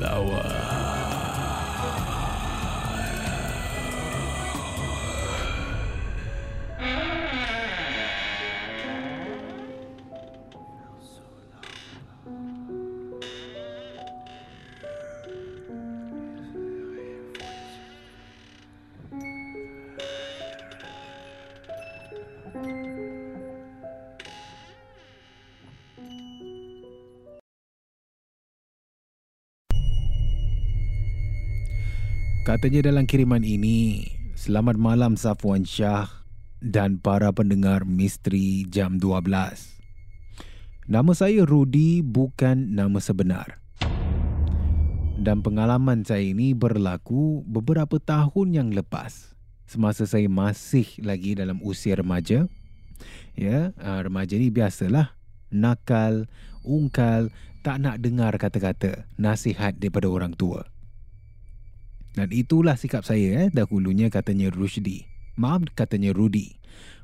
lawan. Katanya dalam kiriman ini, selamat malam Safwan Shah dan para pendengar Misteri Jam 12. Nama saya Rudi bukan nama sebenar. Dan pengalaman saya ini berlaku beberapa tahun yang lepas. Semasa saya masih lagi dalam usia remaja. Ya, ah, remaja ni biasalah nakal, ungkal, tak nak dengar kata-kata nasihat daripada orang tua. Dan itulah sikap saya eh dahulunya katanya Rusdi. Maaf katanya Rudi.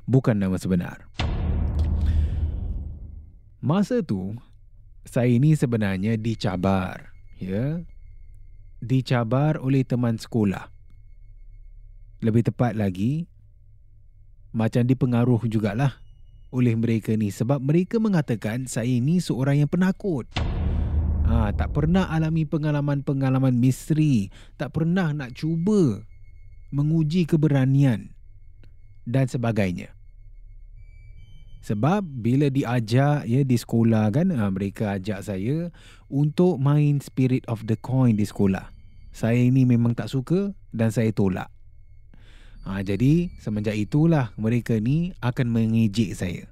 Bukan nama sebenar. Masa tu saya ini sebenarnya dicabar, ya. Dicabar oleh teman sekolah. Lebih tepat lagi macam dipengaruh jugalah oleh mereka ni sebab mereka mengatakan saya ini seorang yang penakut. Ha, tak pernah alami pengalaman-pengalaman misteri. Tak pernah nak cuba menguji keberanian dan sebagainya. Sebab bila diajak ya di sekolah kan ha, mereka ajak saya untuk main Spirit of the Coin di sekolah. Saya ini memang tak suka dan saya tolak. Ha, jadi semenjak itulah mereka ni akan mengejek saya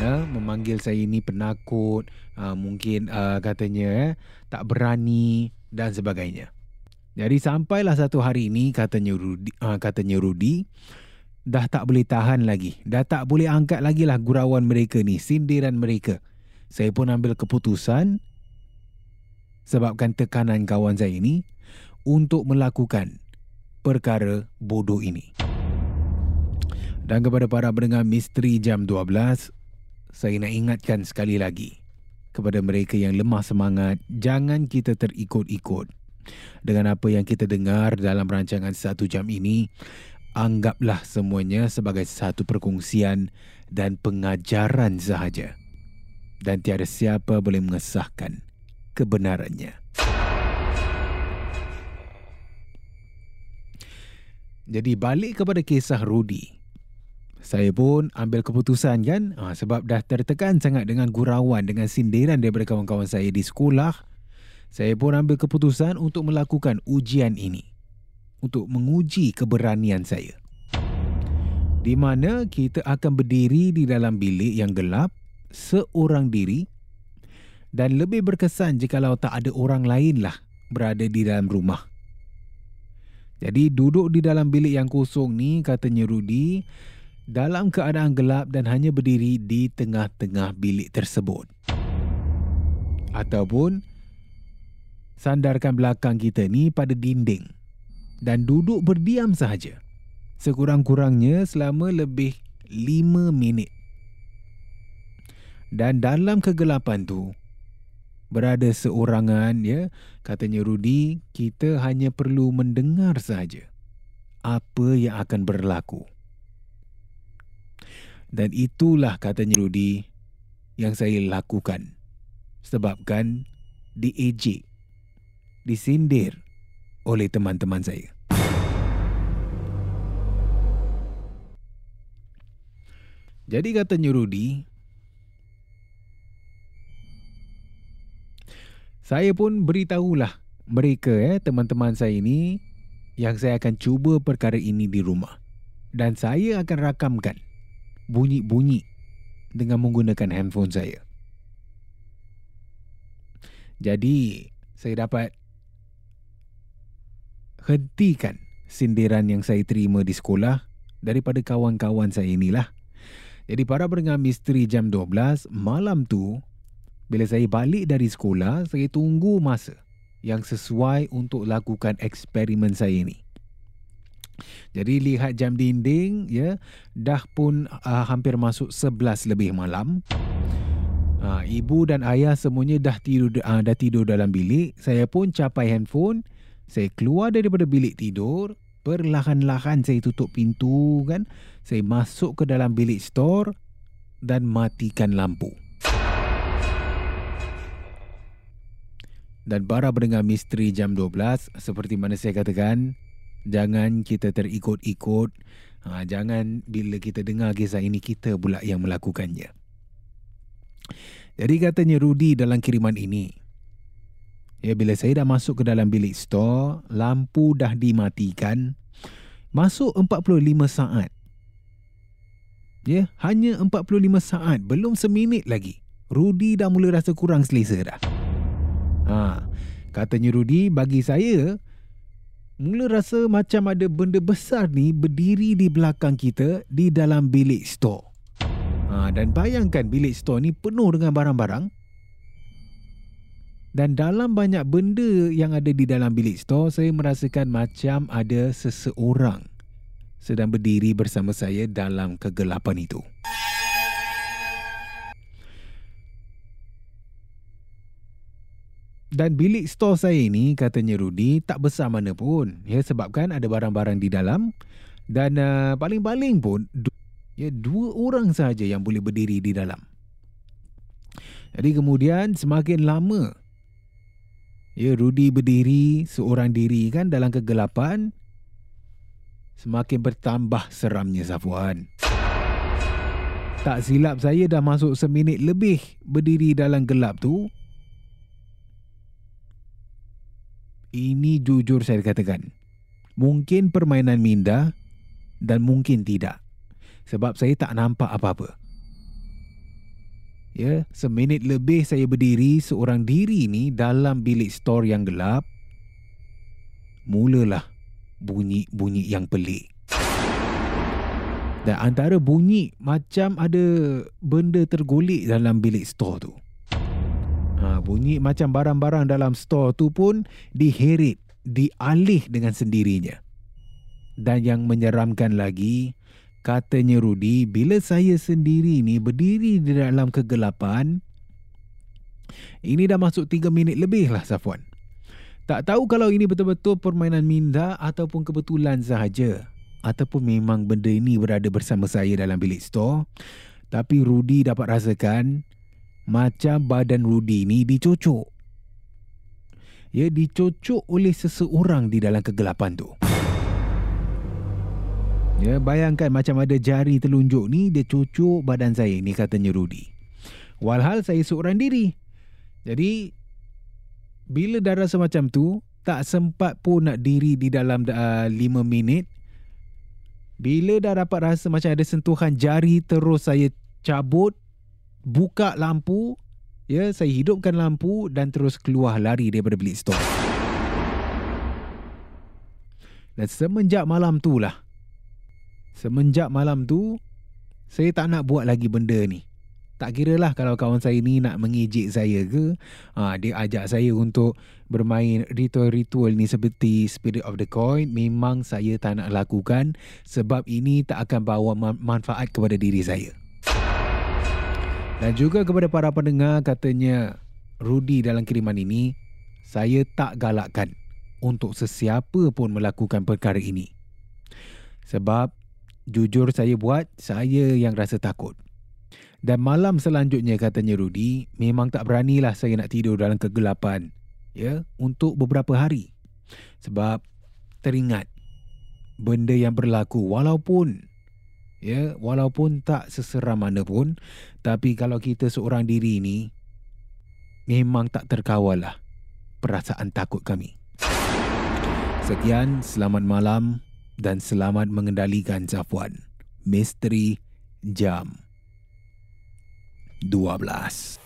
ya, memanggil saya ini penakut, uh, mungkin uh, katanya eh, tak berani dan sebagainya. Jadi sampailah satu hari ini katanya Rudi, uh, katanya Rudi dah tak boleh tahan lagi. Dah tak boleh angkat lagi lah gurauan mereka ni, sindiran mereka. Saya pun ambil keputusan sebabkan tekanan kawan saya ini untuk melakukan perkara bodoh ini. Dan kepada para pendengar misteri jam 12, saya nak ingatkan sekali lagi kepada mereka yang lemah semangat, jangan kita terikut-ikut. Dengan apa yang kita dengar dalam rancangan satu jam ini, anggaplah semuanya sebagai satu perkongsian dan pengajaran sahaja. Dan tiada siapa boleh mengesahkan kebenarannya. Jadi balik kepada kisah Rudy saya pun ambil keputusan kan? Ha, sebab dah tertekan sangat dengan gurauan dengan sindiran daripada kawan-kawan saya di sekolah. Saya pun ambil keputusan untuk melakukan ujian ini. Untuk menguji keberanian saya. Di mana kita akan berdiri di dalam bilik yang gelap seorang diri dan lebih berkesan jikalau tak ada orang lain lah berada di dalam rumah. Jadi duduk di dalam bilik yang kosong ni katanya Rudy dalam keadaan gelap dan hanya berdiri di tengah-tengah bilik tersebut. Ataupun sandarkan belakang kita ni pada dinding dan duduk berdiam sahaja. Sekurang-kurangnya selama lebih 5 minit. Dan dalam kegelapan tu berada seorangan ya, katanya Rudi, kita hanya perlu mendengar sahaja apa yang akan berlaku. Dan itulah katanya Rudi yang saya lakukan. Sebabkan diejek, disindir oleh teman-teman saya. Jadi katanya Rudi, saya pun beritahulah mereka eh teman-teman saya ini yang saya akan cuba perkara ini di rumah. Dan saya akan rakamkan bunyi-bunyi dengan menggunakan handphone saya. Jadi, saya dapat hentikan sindiran yang saya terima di sekolah daripada kawan-kawan saya inilah. Jadi para pendengar misteri jam 12 malam tu bila saya balik dari sekolah saya tunggu masa yang sesuai untuk lakukan eksperimen saya ini. Jadi lihat jam dinding ya dah pun uh, hampir masuk 11 lebih malam. Uh, ibu dan ayah semuanya dah tidur uh, dah tidur dalam bilik. Saya pun capai handphone, saya keluar daripada bilik tidur, perlahan-lahan saya tutup pintu kan. Saya masuk ke dalam bilik store dan matikan lampu. Dan para pendengar misteri jam 12, seperti mana saya katakan, jangan kita terikut-ikut. Ha, jangan bila kita dengar kisah ini, kita pula yang melakukannya. Jadi katanya Rudy dalam kiriman ini, ya bila saya dah masuk ke dalam bilik store, lampu dah dimatikan, masuk 45 saat. Ya, hanya 45 saat, belum seminit lagi. Rudy dah mula rasa kurang selesa dah. Ha, katanya Rudy, bagi saya, mula rasa macam ada benda besar ni berdiri di belakang kita di dalam bilik store. Ha, dan bayangkan bilik store ni penuh dengan barang-barang. Dan dalam banyak benda yang ada di dalam bilik store, saya merasakan macam ada seseorang sedang berdiri bersama saya dalam kegelapan itu. Dan bilik store saya ini katanya Rudy tak besar mana pun. Ya sebabkan ada barang-barang di dalam dan uh, paling-paling pun ya dua orang saja yang boleh berdiri di dalam. Jadi kemudian semakin lama ya Rudy berdiri seorang diri kan dalam kegelapan semakin bertambah seramnya Safwan. Tak silap saya dah masuk seminit lebih berdiri dalam gelap tu Ini jujur saya katakan. Mungkin permainan minda dan mungkin tidak. Sebab saya tak nampak apa-apa. Ya, seminit lebih saya berdiri seorang diri ni dalam bilik store yang gelap. Mulalah bunyi-bunyi yang pelik. Dan antara bunyi macam ada benda tergolek dalam bilik store tu. Bunyi macam barang-barang dalam store tu pun diheret, dialih dengan sendirinya. Dan yang menyeramkan lagi, katanya Rudi, bila saya sendiri ni berdiri di dalam kegelapan, ini dah masuk 3 minit lebih lah Safwan. Tak tahu kalau ini betul-betul permainan minda ataupun kebetulan sahaja. Ataupun memang benda ini berada bersama saya dalam bilik store. Tapi Rudi dapat rasakan macam badan Rudy ni dicocok. Ya, dicocok oleh seseorang di dalam kegelapan tu. Ya, bayangkan macam ada jari telunjuk ni dia cocok badan saya ni katanya Rudy. Walhal saya seorang diri. Jadi bila dah rasa macam tu, tak sempat pun nak diri di dalam uh, 5 minit. Bila dah dapat rasa macam ada sentuhan jari terus saya cabut buka lampu, ya, saya hidupkan lampu dan terus keluar lari daripada bilik store. Dan semenjak malam tu lah, semenjak malam tu, Saya tak nak buat lagi benda ni. Tak kira lah kalau kawan saya ni nak mengejek saya ke. Ha, dia ajak saya untuk bermain ritual-ritual ni seperti Spirit of the Coin. Memang saya tak nak lakukan sebab ini tak akan bawa manfaat kepada diri saya. Dan juga kepada para pendengar katanya Rudy dalam kiriman ini saya tak galakkan untuk sesiapa pun melakukan perkara ini. Sebab jujur saya buat saya yang rasa takut. Dan malam selanjutnya katanya Rudy, memang tak beranilah saya nak tidur dalam kegelapan. Ya, untuk beberapa hari. Sebab teringat benda yang berlaku walaupun ya, walaupun tak seseram mana pun, tapi kalau kita seorang diri ini memang tak terkawal lah perasaan takut kami. Sekian, selamat malam dan selamat mengendalikan Zafwan. Misteri Jam. 12.